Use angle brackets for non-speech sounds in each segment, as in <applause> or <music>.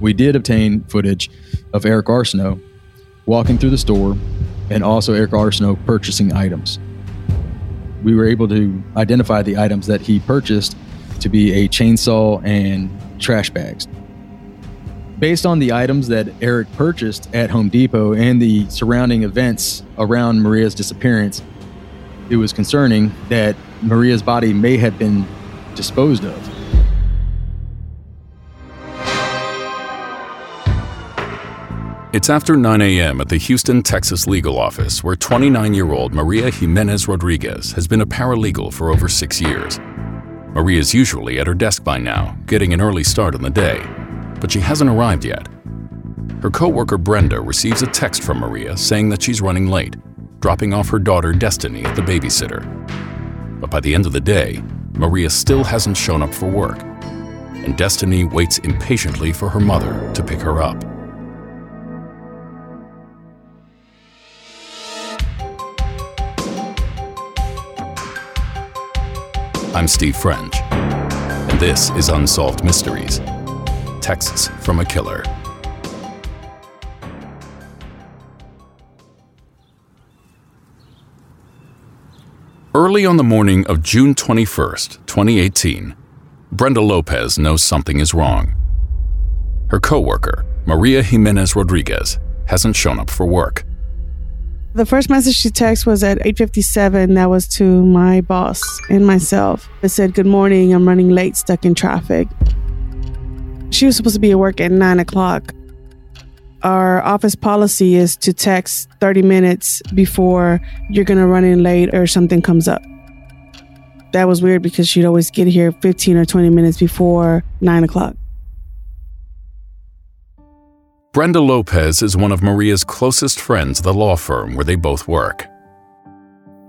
we did obtain footage of Erik Arceneaux walking through the store and also Erik Arceneaux purchasing items. We were able to identify the items that he purchased to be a chainsaw and trash bags. Based on the items that Erik purchased at Home Depot and the surrounding events around Maria's disappearance, it was concerning that Maria's body may have been disposed of. It's after 9 a.m. at the Houston, Texas legal office where 29 year old Maria Jimenez Rodriguez has been a paralegal for over six years. Maria's usually at her desk by now, getting an early start on the day, but she hasn't arrived yet. Her coworker Brenda receives a text from Maria saying that she's running late, dropping off her daughter Destiny at the babysitter. But by the end of the day, Maria still hasn't shown up for work, and Destiny waits impatiently for her mother to pick her up. I'm Steve French, and this is Unsolved Mysteries Texts from a Killer. Early on the morning of June 21st, 2018, Brenda Lopez knows something is wrong. Her coworker, Maria Jimenez Rodriguez, hasn't shown up for work. The first message she texted was at 8:57. That was to my boss and myself. It said, "Good morning. I'm running late, stuck in traffic." She was supposed to be at work at nine o'clock. Our office policy is to text 30 minutes before you're gonna run in late or something comes up. That was weird because she'd always get here 15 or 20 minutes before nine o'clock. Brenda Lopez is one of Maria's closest friends at the law firm where they both work.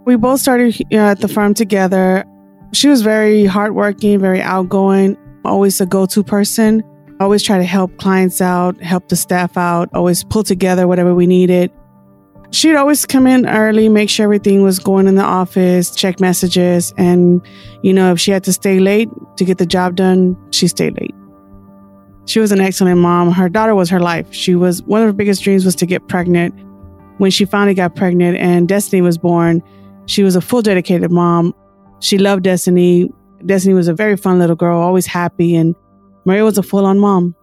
We both started uh, at the firm together. She was very hardworking, very outgoing, always a go to person. Always try to help clients out, help the staff out, always pull together whatever we needed. She'd always come in early, make sure everything was going in the office, check messages, and, you know, if she had to stay late to get the job done, she stayed late. She was an excellent mom. Her daughter was her life. She was one of her biggest dreams was to get pregnant. When she finally got pregnant and Destiny was born, she was a full dedicated mom. She loved Destiny. Destiny was a very fun little girl, always happy, and Maria was a full on mom.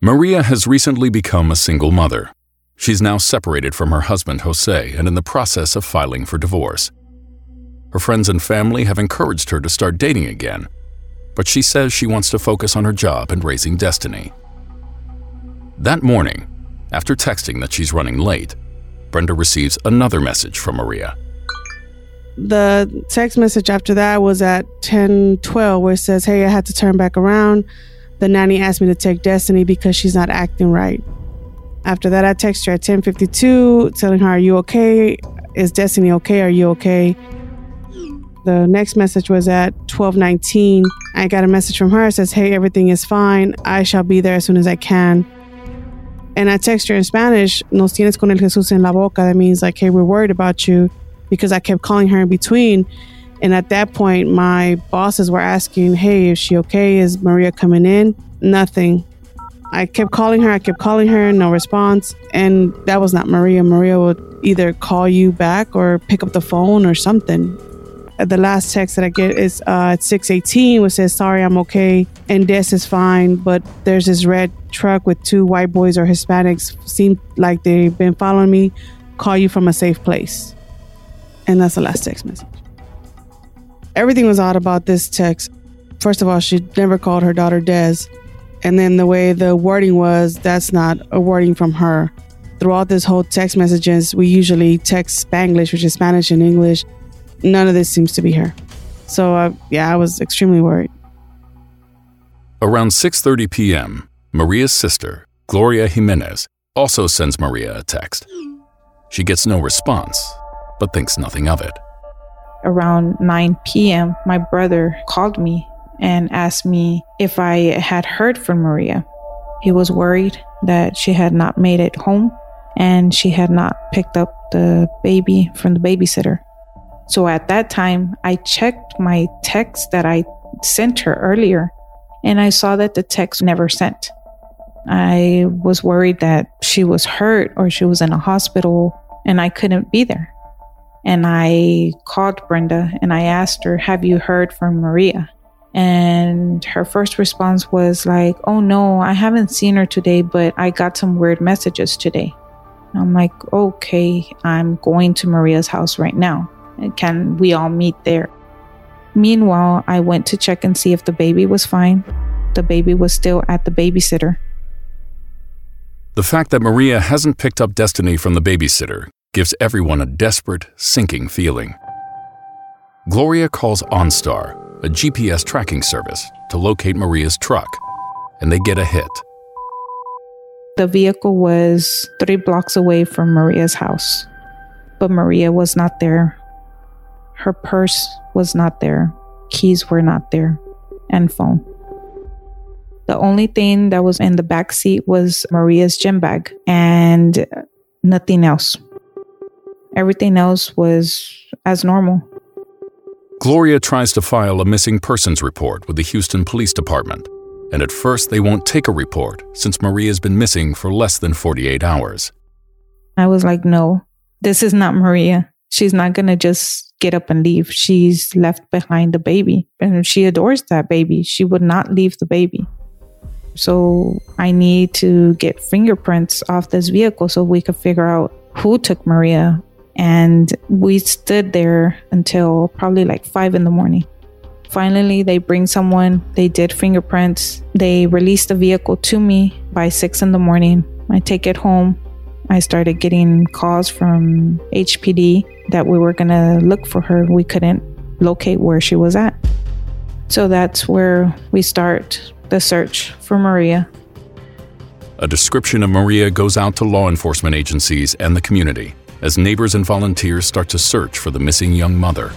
Maria has recently become a single mother. She's now separated from her husband Jose and in the process of filing for divorce. Her friends and family have encouraged her to start dating again, but she says she wants to focus on her job and raising Destiny. That morning, after texting that she's running late, Brenda receives another message from Maria. The text message after that was at 10:12 where it says, "Hey, I had to turn back around. The nanny asked me to take Destiny because she's not acting right." After that, I text her at 10:52 telling her, "Are you okay? Is Destiny okay? Are you okay?" The next message was at 12:19. I got a message from her. It says, "Hey, everything is fine. I shall be there as soon as I can." And I text her in Spanish, "Nos tienes con el Jesús en la boca." That means like, "Hey, we're worried about you," because I kept calling her in between. And at that point, my bosses were asking, "Hey, is she okay? Is Maria coming in?" Nothing. I kept calling her. I kept calling her. No response. And that was not Maria. Maria would either call you back or pick up the phone or something the last text that I get is uh, at 618, which says, Sorry, I'm okay. And this is fine. But there's this red truck with two white boys or Hispanics. Seem like they've been following me. Call you from a safe place. And that's the last text message. Everything was odd about this text. First of all, she never called her daughter Des. And then the way the wording was, that's not a wording from her. Throughout this whole text messages, we usually text Spanglish, which is Spanish and English none of this seems to be her. So uh, yeah, I was extremely worried. Around 6:30 p.m., Maria's sister, Gloria Jimenez, also sends Maria a text. She gets no response, but thinks nothing of it. Around 9 p.m., my brother called me and asked me if I had heard from Maria. He was worried that she had not made it home and she had not picked up the baby from the babysitter. So at that time, I checked my text that I sent her earlier, and I saw that the text never sent. I was worried that she was hurt or she was in a hospital and I couldn't be there. And I called Brenda and I asked her, Have you heard from Maria? And her first response was like, Oh no, I haven't seen her today, but I got some weird messages today. I'm like, Okay, I'm going to Maria's house right now. Can we all meet there? Meanwhile, I went to check and see if the baby was fine. The baby was still at the babysitter. The fact that Maria hasn't picked up Destiny from the babysitter gives everyone a desperate, sinking feeling. Gloria calls OnStar, a GPS tracking service, to locate Maria's truck, and they get a hit. The vehicle was three blocks away from Maria's house, but Maria was not there. Her purse was not there, keys were not there, and phone. The only thing that was in the back seat was Maria's gym bag and nothing else. Everything else was as normal. Gloria tries to file a missing persons report with the Houston Police Department, and at first they won't take a report since Maria's been missing for less than 48 hours. I was like, no, this is not Maria. She's not going to just get up and leave. She's left behind the baby, and she adores that baby. She would not leave the baby. So I need to get fingerprints off this vehicle so we could figure out who took Maria. And we stood there until probably like five in the morning. Finally, they bring someone, they did fingerprints, they released the vehicle to me by six in the morning. I take it home. I started getting calls from HPD that we were going to look for her. We couldn't locate where she was at. So that's where we start the search for Maria. A description of Maria goes out to law enforcement agencies and the community as neighbors and volunteers start to search for the missing young mother.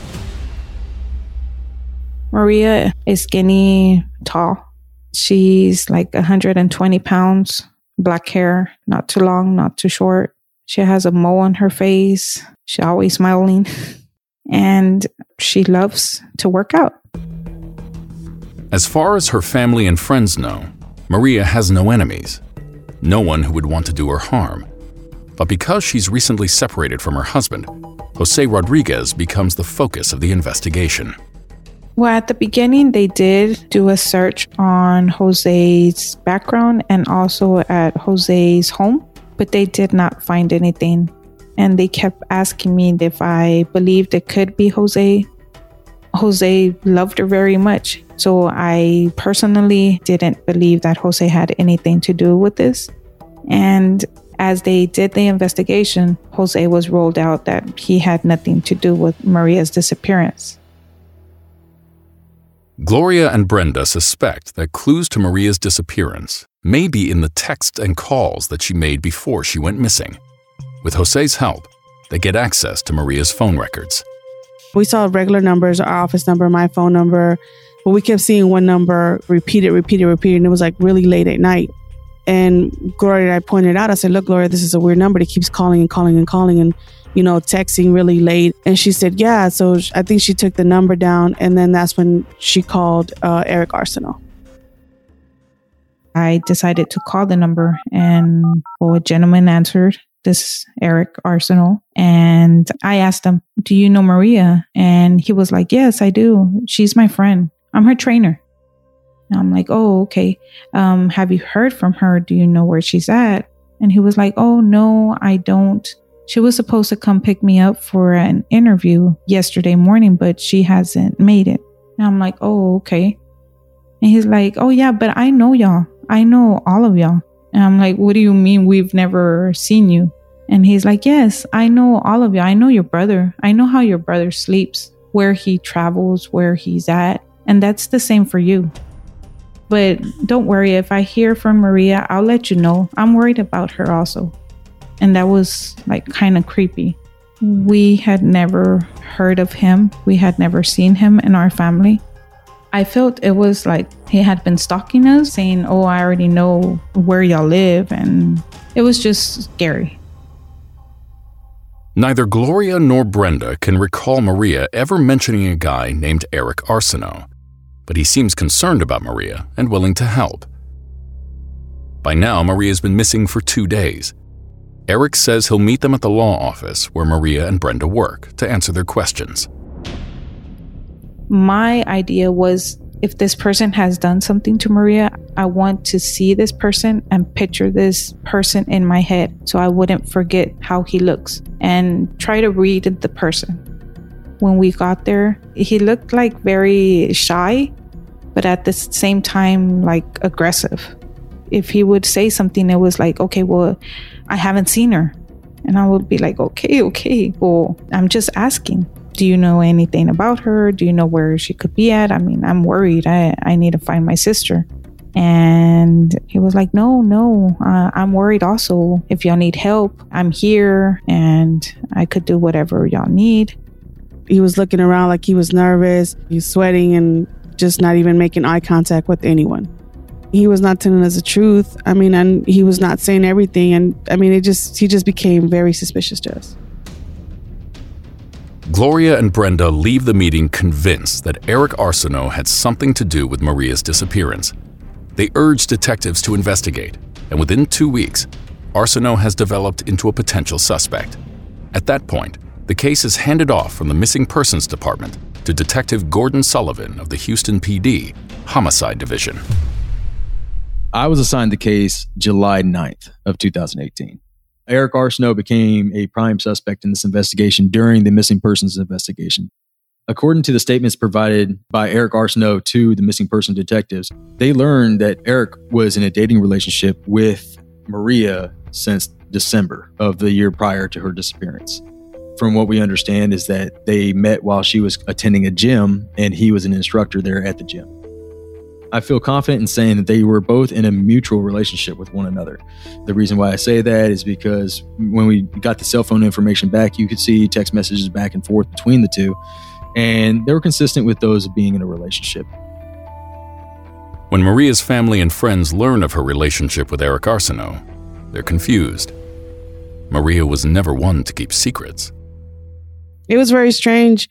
Maria is skinny, tall. She's like 120 pounds, black hair, not too long, not too short. She has a mole on her face. She's always smiling. <laughs> And she loves to work out. As far as her family and friends know, Maria has no enemies, no one who would want to do her harm. But because she's recently separated from her husband, Jose Rodriguez becomes the focus of the investigation. Well, at the beginning, they did do a search on Jose's background and also at Jose's home, but they did not find anything. And they kept asking me if I believed it could be Jose. Jose loved her very much. So I personally didn't believe that Jose had anything to do with this. And as they did the investigation, Jose was ruled out that he had nothing to do with Maria's disappearance. Gloria and Brenda suspect that clues to Maria's disappearance may be in the texts and calls that she made before she went missing. With Jose's help, they get access to Maria's phone records. We saw regular numbers, our office number, my phone number, but we kept seeing one number repeated, repeated, repeated, and it was like really late at night. And Gloria I pointed out, I said, Look, Gloria, this is a weird number. It keeps calling and calling and calling and, you know, texting really late. And she said, Yeah. So I think she took the number down. And then that's when she called uh, Erik Arceneaux. I decided to call the number, and well, a gentleman answered. This Erik Arceneaux. And I asked him, Do you know Maria? And he was like, Yes, I do. She's my friend. I'm her trainer. And I'm like, oh, okay. Um, have you heard from her? Do you know where she's at? And he was like, oh, no, I don't. She was supposed to come pick me up for an interview yesterday morning, but she hasn't made it. And I'm like, oh, okay. And he's like, oh, yeah, but I know y'all. I know all of y'all. And I'm like, what do you mean we've never seen you? And he's like, yes, I know all of you. I know your brother. I know how your brother sleeps, where he travels, where he's at. And that's the same for you. But don't worry, if I hear from Maria, I'll let you know. I'm worried about her also. And that was like kind of creepy. We had never heard of him, we had never seen him in our family. I felt it was like he had been stalking us, saying, Oh, I already know where y'all live. And it was just scary. Neither Gloria nor Brenda can recall Maria ever mentioning a guy named Erik Arceneaux but he seems concerned about Maria and willing to help. By now, Maria's been missing for two days. Erik says he'll meet them at the law office where Maria and Brenda work to answer their questions. My idea was if this person has done something to Maria, I want to see this person and picture this person in my head so I wouldn't forget how he looks and try to read the person. When we got there, he looked like very shy, but at the same time, like aggressive. If he would say something, it was like, okay, well, I haven't seen her. And I would be like, okay, okay, well, I'm just asking do you know anything about her? Do you know where she could be at? I mean, I'm worried. I, I need to find my sister. And he was like, No, no, uh, I'm worried also. If y'all need help, I'm here and I could do whatever y'all need. He was looking around like he was nervous. He was sweating and just not even making eye contact with anyone. He was not telling us the truth. I mean, and he was not saying everything. And I mean, it just, he just became very suspicious to us. Gloria and Brenda leave the meeting convinced that Erik Arceneaux had something to do with Maria's disappearance. They urge detectives to investigate, and within two weeks, Arceneaux has developed into a potential suspect. At that point, the case is handed off from the Missing Persons Department to Detective Gordon Sullivan of the Houston PD Homicide Division. I was assigned the case July 9th of 2018. Erik Arceneaux became a prime suspect in this investigation during the missing persons investigation. According to the statements provided by Erik Arceneaux to the missing person detectives, they learned that Erik was in a dating relationship with Maria since December of the year prior to her disappearance. From what we understand is that they met while she was attending a gym and he was an instructor there at the gym. I feel confident in saying that they were both in a mutual relationship with one another. The reason why I say that is because when we got the cell phone information back, you could see text messages back and forth between the two, and they were consistent with those of being in a relationship. When Maria's family and friends learn of her relationship with Erik Arceneaux, they're confused. Maria was never one to keep secrets. It was very strange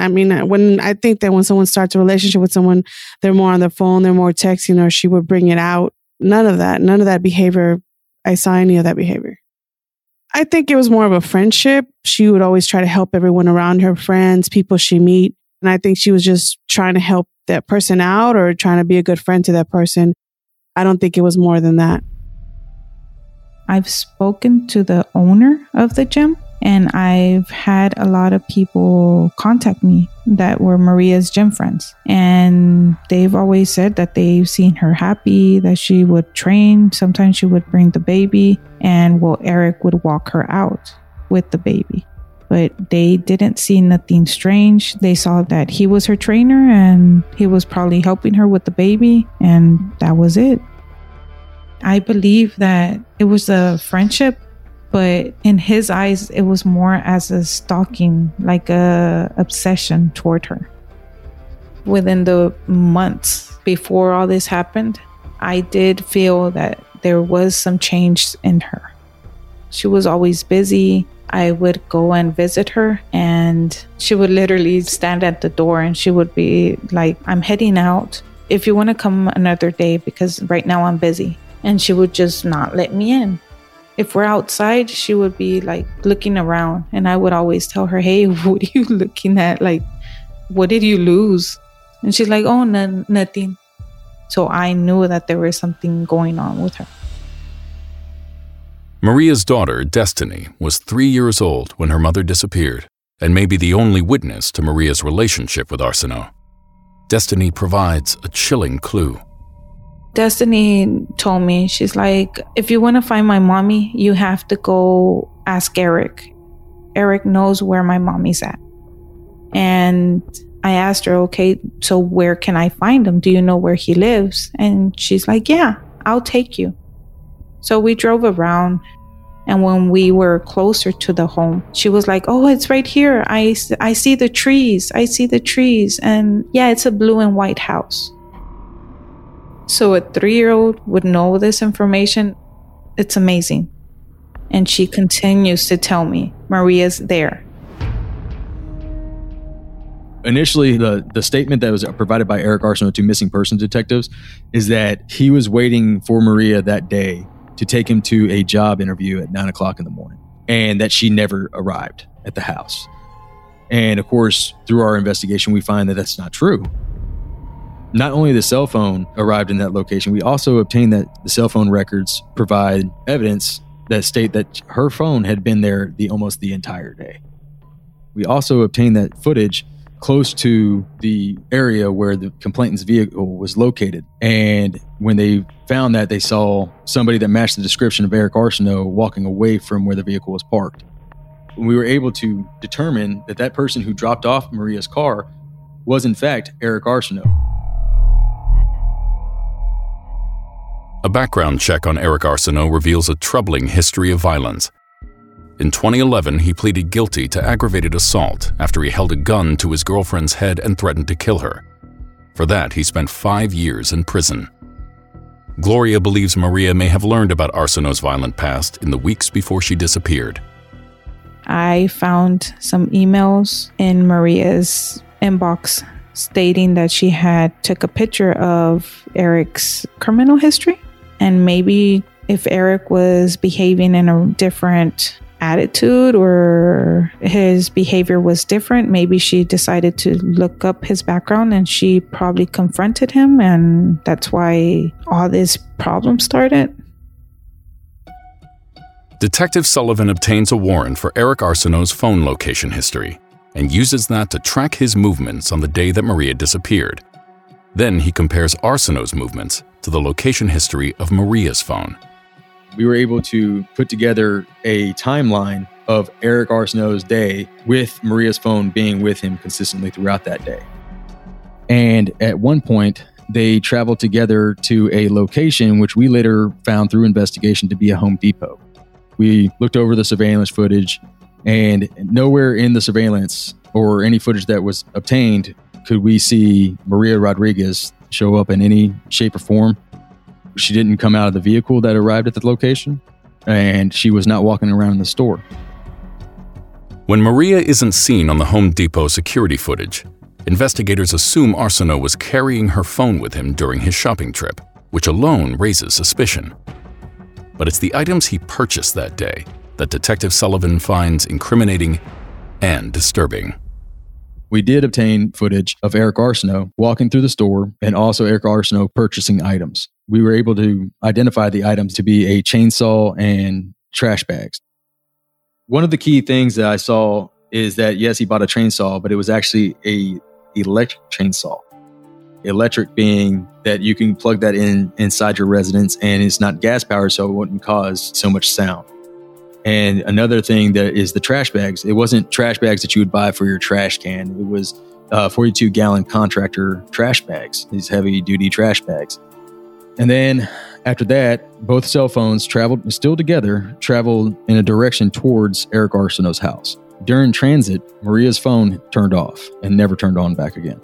I mean, uh, when I think that when someone starts a relationship with someone, they're more on their phone, they're more texting, or she would bring it out. None of that, none of that behavior. I saw any of that behavior. I think it was more of a friendship. She would always try to help everyone around her, friends, people she meet. And I think she was just trying to help that person out or trying to be a good friend to that person. I don't think it was more than that. I've spoken to the owner of the gym and I've had a lot of people contact me that were Maria's gym friends. And they've always said that they've seen her happy, that she would train. Sometimes she would bring the baby, and well, Erik would walk her out with the baby. But they didn't see nothing strange. They saw that he was her trainer and he was probably helping her with the baby, and that was it. I believe that it was a friendship but in his eyes it was more as a stalking like a obsession toward her. Within the months before all this happened i did feel that there was some change in her. She was always busy. I would go and visit her and she would literally stand at the door and she would be like i'm heading out. If you want to come another day because right now i'm busy. And she would just not let me in if we're outside, she would be like looking around. And I would always tell her, Hey, <laughs> what are you looking at? Like, what did you lose? And she's like, Oh, n- nothing. So I knew that there was something going on with her. Maria's daughter, Destiny, was three years old when her mother disappeared and may be the only witness to Maria's relationship with Arceneaux. Destiny provides a chilling clue. Destiny told me, she's like, if you want to find my mommy, you have to go ask Erik. Erik knows where my mommy's at. And I asked her, okay, so where can I find him? Do you know where he lives? And she's like, yeah, I'll take you. So we drove around. And when we were closer to the home, she was like, oh, it's right here. I, I see the trees. I see the trees. And yeah, it's a blue and white house. So a three year old would know this information. It's amazing. And she continues to tell me, Maria's there. Initially, the, the statement that was provided by Erik Arceneaux to missing person detectives is that he was waiting for Maria that day to take him to a job interview at nine o'clock in the morning and that she never arrived at the house. And of course, through our investigation, we find that that's not true. Not only the cell phone arrived in that location, we also obtained that the cell phone records provide evidence that state that her phone had been there the almost the entire day. We also obtained that footage close to the area where the complainant's vehicle was located. And when they found that, they saw somebody that matched the description of Erik Arceneaux walking away from where the vehicle was parked. We were able to determine that that person who dropped off Maria's car was, in fact, Erik Arceneaux. A background check on Erik Arceneaux reveals a troubling history of violence. In 2011, he pleaded guilty to aggravated assault after he held a gun to his girlfriend's head and threatened to kill her. For that, he spent five years in prison. Gloria believes Maria may have learned about Arceneaux's violent past in the weeks before she disappeared. I found some emails in Maria's inbox stating that she had took a picture of Erik's criminal history and maybe if Eric was behaving in a different attitude or his behavior was different. Maybe she decided to look up his background and she probably confronted him, and that's why all this problem started. Detective Sullivan obtains a warrant for Erik Arceneaux's phone location history and uses that to track his movements on the day that Maria disappeared. Then he compares Arceneaux's movements to the location history of Maria's phone we were able to put together a timeline of Erik Arceneaux's day with Maria's phone being with him consistently throughout that day. And at one point, they traveled together to a location which we later found through investigation to be a Home Depot. We looked over the surveillance footage, and nowhere in the surveillance or any footage that was obtained could we see Maria Rodriguez show up in any shape or form. She didn't come out of the vehicle that arrived at the location, and she was not walking around in the store. When Maria isn't seen on the Home Depot security footage, investigators assume Arceneaux was carrying her phone with him during his shopping trip, which alone raises suspicion. But it's the items he purchased that day that Detective Sullivan finds incriminating and disturbing. We did obtain footage of Erik Arceneaux walking through the store and also Erik Arceneaux purchasing items we were able to identify the items to be a chainsaw and trash bags. One of the key things that I saw is that yes, he bought a chainsaw, but it was actually a electric chainsaw. Electric being that you can plug that in inside your residence and it's not gas powered, so it wouldn't cause so much sound. And another thing that is the trash bags. It wasn't trash bags that you would buy for your trash can. It was uh, 42 gallon contractor trash bags, these heavy duty trash bags. And then after that, both cell phones traveled still together, traveled in a direction towards Erik Arceneaux's house. During transit, Maria's phone turned off and never turned on back again.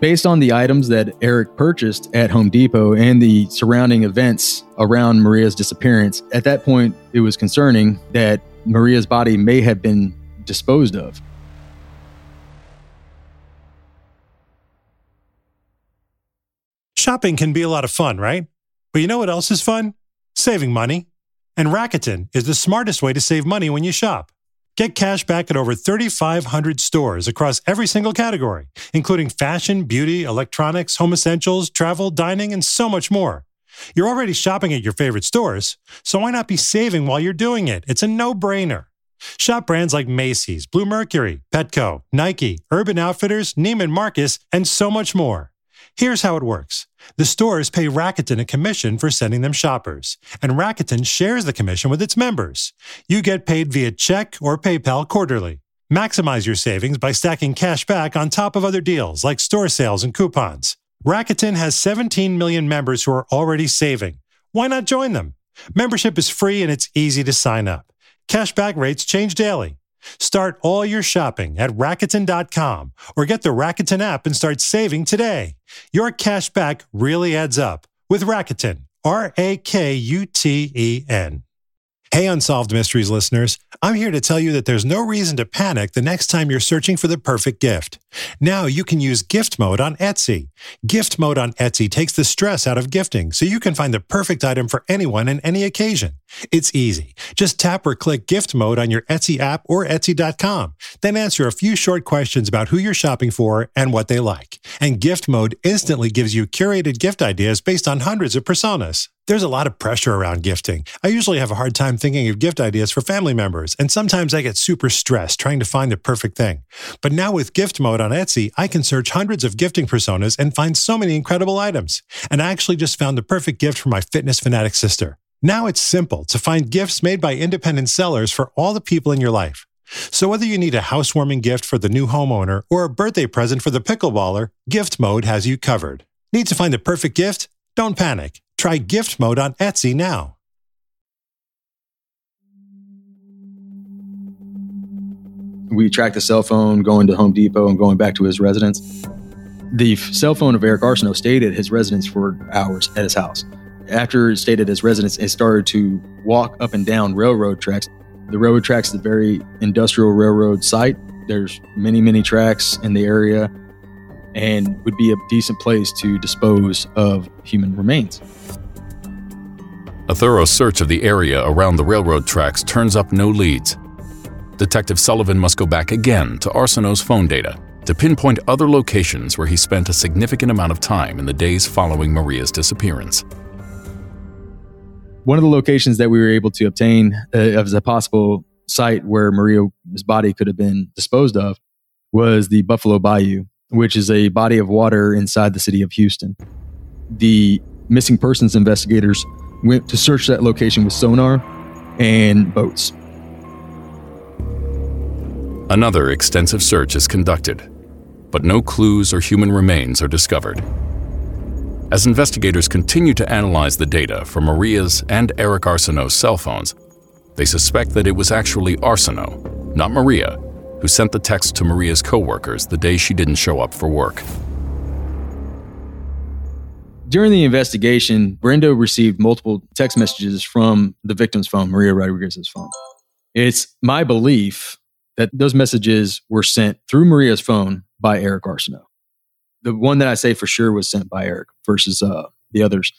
Based on the items that Erik purchased at Home Depot and the surrounding events around Maria's disappearance, at that point, it was concerning that Maria's body may have been disposed of. Shopping can be a lot of fun, right? But you know what else is fun? Saving money. And Rakuten is the smartest way to save money when you shop. Get cash back at over 3,500 stores across every single category, including fashion, beauty, electronics, home essentials, travel, dining, and so much more. You're already shopping at your favorite stores, so why not be saving while you're doing it? It's a no brainer. Shop brands like Macy's, Bluemercury, Petco, Nike, Urban Outfitters, Neiman Marcus, and so much more. Here's how it works. The stores pay Rakuten a commission for sending them shoppers, and Rakuten shares the commission with its members. You get paid via check or PayPal quarterly. Maximize your savings by stacking cash back on top of other deals like store sales and coupons. Rakuten has 17 million members who are already saving. Why not join them? Membership is free and it's easy to sign up. Cashback rates change daily. Start all your shopping at Rakuten.com or get the Rakuten app and start saving today. Your cash back really adds up with Rakuten. R A K U T E N. Hey, Unsolved Mysteries listeners, I'm here to tell you that there's no reason to panic the next time you're searching for the perfect gift. Now you can use gift mode on Etsy. Gift mode on Etsy takes the stress out of gifting so you can find the perfect item for anyone and any occasion. It's easy. Just tap or click gift mode on your Etsy app or Etsy.com. Then answer a few short questions about who you're shopping for and what they like. And gift mode instantly gives you curated gift ideas based on hundreds of personas. There's a lot of pressure around gifting. I usually have a hard time thinking of gift ideas for family members, and sometimes I get super stressed trying to find the perfect thing. But now with gift mode on Etsy, I can search hundreds of gifting personas and find so many incredible items. And I actually just found the perfect gift for my fitness fanatic sister. Now it's simple to find gifts made by independent sellers for all the people in your life. So whether you need a housewarming gift for the new homeowner or a birthday present for the pickleballer, Gift Mode has you covered. Need to find the perfect gift? Don't panic. Try gift mode on Etsy now. We tracked the cell phone going to Home Depot and going back to his residence. The f- cell phone of Erik Arceneaux stayed at his residence for hours at his house. After it stayed at his residence, it started to walk up and down railroad tracks. The railroad tracks is a very industrial railroad site. There's many, many tracks in the area and would be a decent place to dispose of human remains. A thorough search of the area around the railroad tracks turns up no leads. Detective Sullivan must go back again to Arceneaux's phone data to pinpoint other locations where he spent a significant amount of time in the days following Maria's disappearance. One of the locations that we were able to obtain uh, as a possible site where Maria's body could have been disposed of was the Buffalo Bayou, which is a body of water inside the city of Houston. The missing persons investigators went to search that location with sonar and boats. Another extensive search is conducted, but no clues or human remains are discovered. As investigators continue to analyze the data from Maria's and Erik Arceneaux's cell phones, they suspect that it was actually Arceneaux, not Maria, who sent the text to Maria's coworkers the day she didn't show up for work. During the investigation, Brenda received multiple text messages from the victim's phone, Maria Rodriguez's phone. It's my belief that those messages were sent through Maria's phone by Erik Arceneaux. The one that I say for sure was sent by Erik versus uh, the others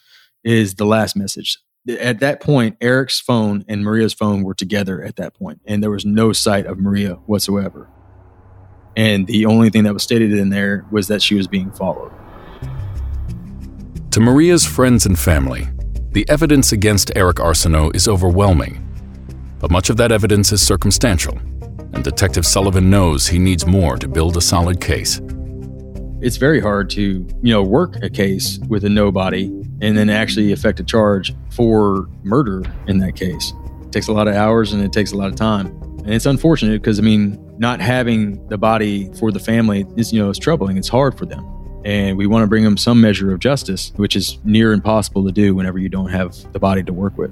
is the last message. At that point, Erik's phone and Maria's phone were together at that point, and there was no sight of Maria whatsoever. And the only thing that was stated in there was that she was being followed. To Maria's friends and family, the evidence against Erik Arceneaux is overwhelming. But much of that evidence is circumstantial, and Detective Sullivan knows he needs more to build a solid case. It's very hard to, you know, work a case with a nobody and then actually effect a charge for murder in that case. It takes a lot of hours and it takes a lot of time. And it's unfortunate because I mean, not having the body for the family is, you know, it's troubling. It's hard for them. And we want to bring them some measure of justice, which is near impossible to do whenever you don't have the body to work with.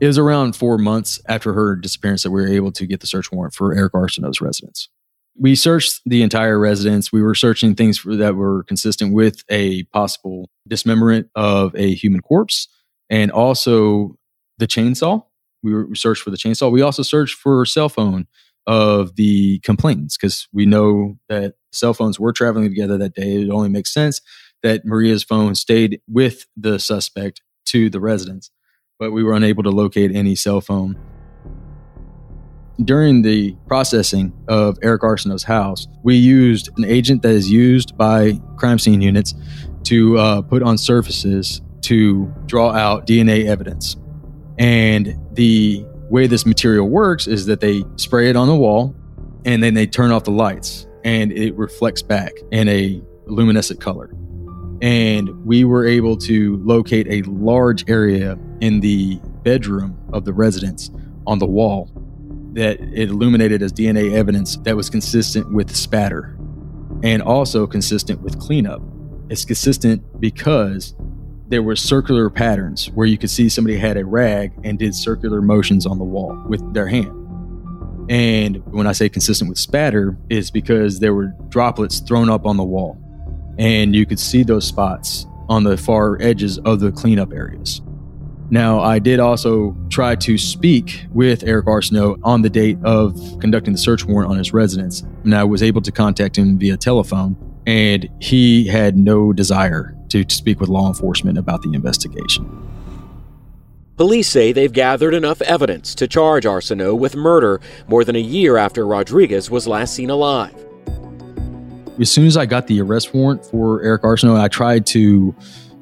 It was around four months after her disappearance that we were able to get the search warrant for Erik Arceneaux's residence. We searched the entire residence. We were searching things for, that were consistent with a possible dismemberment of a human corpse and also the chainsaw. We, were, we searched for the chainsaw. We also searched for cell phone of the complainants because we know that cell phones were traveling together that day. It only makes sense that Maria's phone stayed with the suspect to the residence, but we were unable to locate any cell phone. During the processing of Erik Arceneaux's house, we used an agent that is used by crime scene units to uh, put on surfaces to draw out DNA evidence. And the way this material works is that they spray it on the wall and then they turn off the lights and it reflects back in a luminescent color. And we were able to locate a large area in the bedroom of the residence on the wall that it illuminated as DNA evidence that was consistent with spatter and also consistent with cleanup. It's consistent because there were circular patterns where you could see somebody had a rag and did circular motions on the wall with their hand. And when I say consistent with spatter, is because there were droplets thrown up on the wall. And you could see those spots on the far edges of the cleanup areas. Now, I did also try to speak with Erik Arceneaux on the date of conducting the search warrant on his residence, and I was able to contact him via telephone, and he had no desire to, to speak with law enforcement about the investigation. Police say they've gathered enough evidence to charge Arceneaux with murder more than a year after Rodriguez was last seen alive. As soon as I got the arrest warrant for Erik Arceneaux, I tried to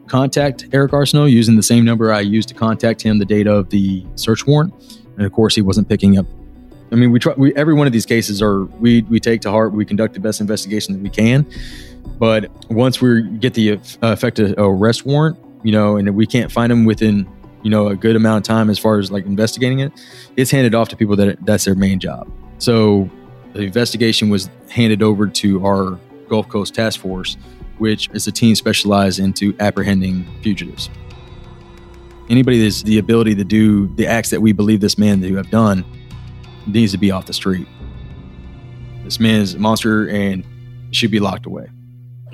contact Erik Arceneaux using the same number I used to contact him the date of the search warrant, and of course he wasn't picking up. I mean, we try. We, every one of these cases are we we take to heart. We conduct the best investigation that we can, but once we get the uh, effective arrest warrant, you know, and we can't find him within you know a good amount of time as far as like investigating it, it's handed off to people that that's their main job. So the investigation was handed over to our Gulf Coast Task Force which is a team specialized into apprehending fugitives. Anybody that's the ability to do the acts that we believe this man to have done needs to be off the street. This man is a monster and should be locked away.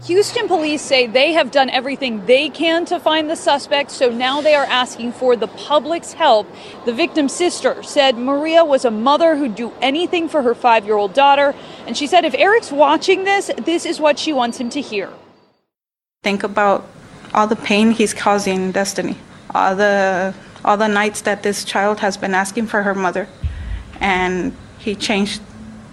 Houston police say they have done everything they can to find the suspect, so now they are asking for the public's help. The victim's sister said Maria was a mother who'd do anything for her five year old daughter, and she said if Erik's watching this, this is what she wants him to hear. Think about all the pain he's causing Destiny, all the all the nights that this child has been asking for her mother, and he changed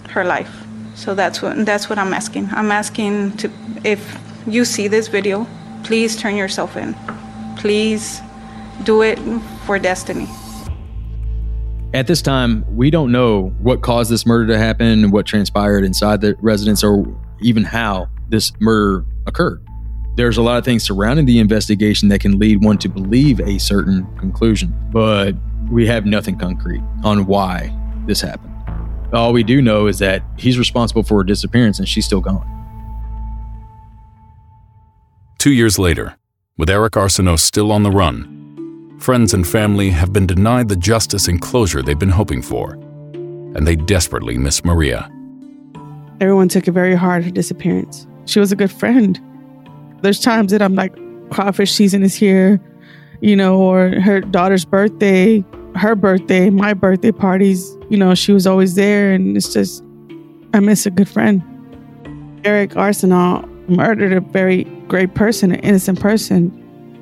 her life. So that's what that's what I'm asking. I'm asking to if you see this video, please turn yourself in. Please do it for Destiny. At this time, we don't know what caused this murder to happen, what transpired inside the residence, or even how this murder occurred there's a lot of things surrounding the investigation that can lead one to believe a certain conclusion, but we have nothing concrete on why this happened. All we do know is that he's responsible for her disappearance and she's still gone. Two years later, with Erik Arceneaux still on the run, friends and family have been denied the justice and closure they've been hoping for, and they desperately miss Maria. Everyone took it very hard, her disappearance. She was a good friend there's times that I'm like, crawfish season is here, you know, or her daughter's birthday, her birthday, my birthday parties, you know, she was always there. And it's just, I miss a good friend. Erik Arceneaux murdered a very great person, an innocent person.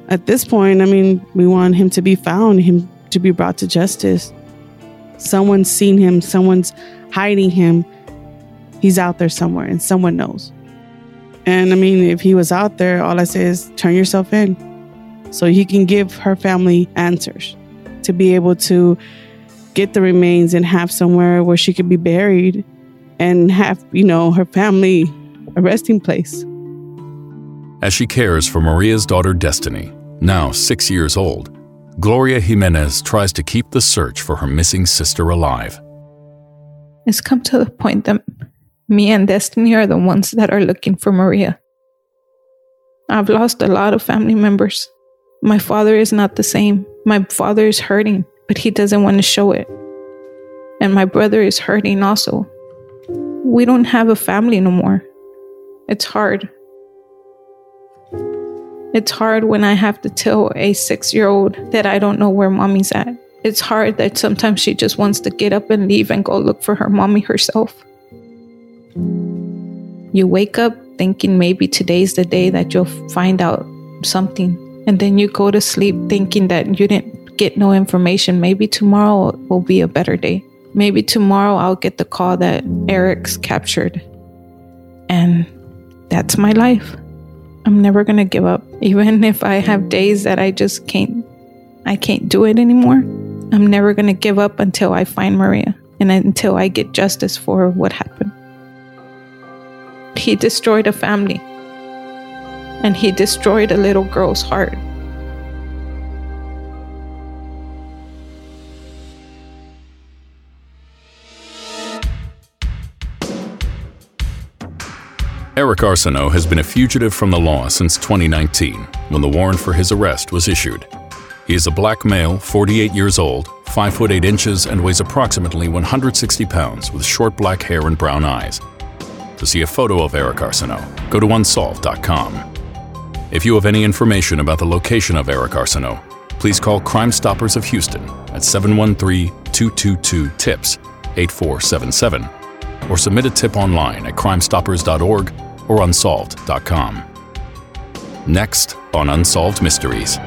At this point, I mean, we want him to be found, him to be brought to justice. Someone's seen him, someone's hiding him. He's out there somewhere, and someone knows. And I mean, if he was out there, all I say is turn yourself in so he can give her family answers to be able to get the remains and have somewhere where she could be buried and have, you know, her family a resting place. As she cares for Maria's daughter Destiny, now six years old, Gloria Jimenez tries to keep the search for her missing sister alive. It's come to the point that me and Destiny are the ones that are looking for Maria. I've lost a lot of family members. My father is not the same. My father is hurting, but he doesn't want to show it. And my brother is hurting also. We don't have a family no more. It's hard. It's hard when I have to tell a six year old that I don't know where mommy's at. It's hard that sometimes she just wants to get up and leave and go look for her mommy herself. You wake up thinking maybe today's the day that you'll find out something. And then you go to sleep thinking that you didn't get no information. Maybe tomorrow will be a better day. Maybe tomorrow I'll get the call that Erik's captured. And that's my life. I'm never going to give up. <laughs> Even if I have days that I just can't I can't do it anymore. I'm never going to give up until I find Maria and until I get justice for what happened. He destroyed a family. And he destroyed a little girl's heart. Erik Arceneaux has been a fugitive from the law since 2019, when the warrant for his arrest was issued. He is a black male, 48 years old, 5 foot 8 inches, and weighs approximately 160 pounds with short black hair and brown eyes. To see a photo of Erik Arceneaux, go to unsolved.com. If you have any information about the location of Erik Arceneaux, please call Crime Stoppers of Houston at 713 222 TIPS 8477 or submit a tip online at crimestoppers.org or unsolved.com. Next on Unsolved Mysteries.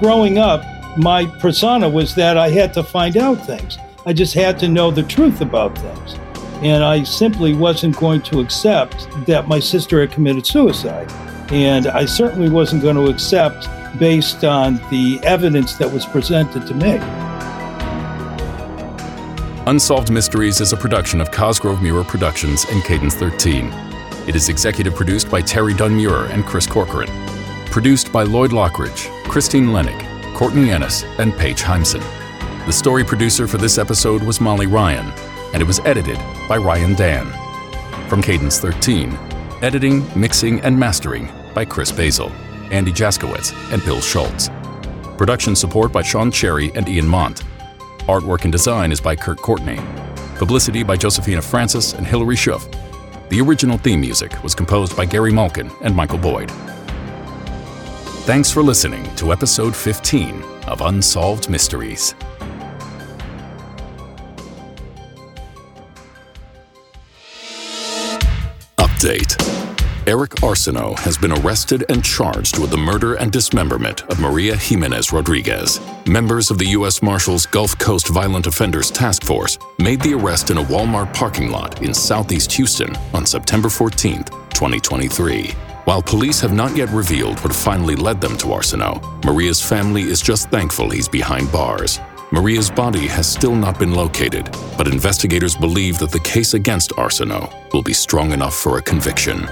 Growing up, my persona was that I had to find out things. I just had to know the truth about things. And I simply wasn't going to accept that my sister had committed suicide. And I certainly wasn't going to accept based on the evidence that was presented to me. Unsolved Mysteries is a production of Cosgrove Meurer Productions and Cadence 13. It is executive produced by Terry Dunn Meurer and Chris Corcoran. Produced by Lloyd Lockridge, Christine Lenig, Courtney Ennis, and Paige Heimson. The story producer for this episode was Molly Ryan, and it was edited by Ryan Dan. From Cadence 13, editing, mixing, and mastering by Chris Basil, Andy Jaskowitz, and Bill Schultz. Production support by Sean Cherry and Ian Mont. Artwork and design is by Kurt Courtney. Publicity by Josephina Francis and Hilary Schuff. The original theme music was composed by Gary Malkin and Michael Boyd. Thanks for listening to episode 15 of Unsolved Mysteries. Erik Arceneaux has been arrested and charged with the murder and dismemberment of Maria Jimenez Rodriguez. Members of the U.S. Marshals Gulf Coast Violent Offenders Task Force made the arrest in a Walmart parking lot in southeast Houston on September 14, 2023. While police have not yet revealed what finally led them to Arceneaux, Maria's family is just thankful he's behind bars. Maria's body has still not been located, but investigators believe that the case against Arsenault will be strong enough for a conviction.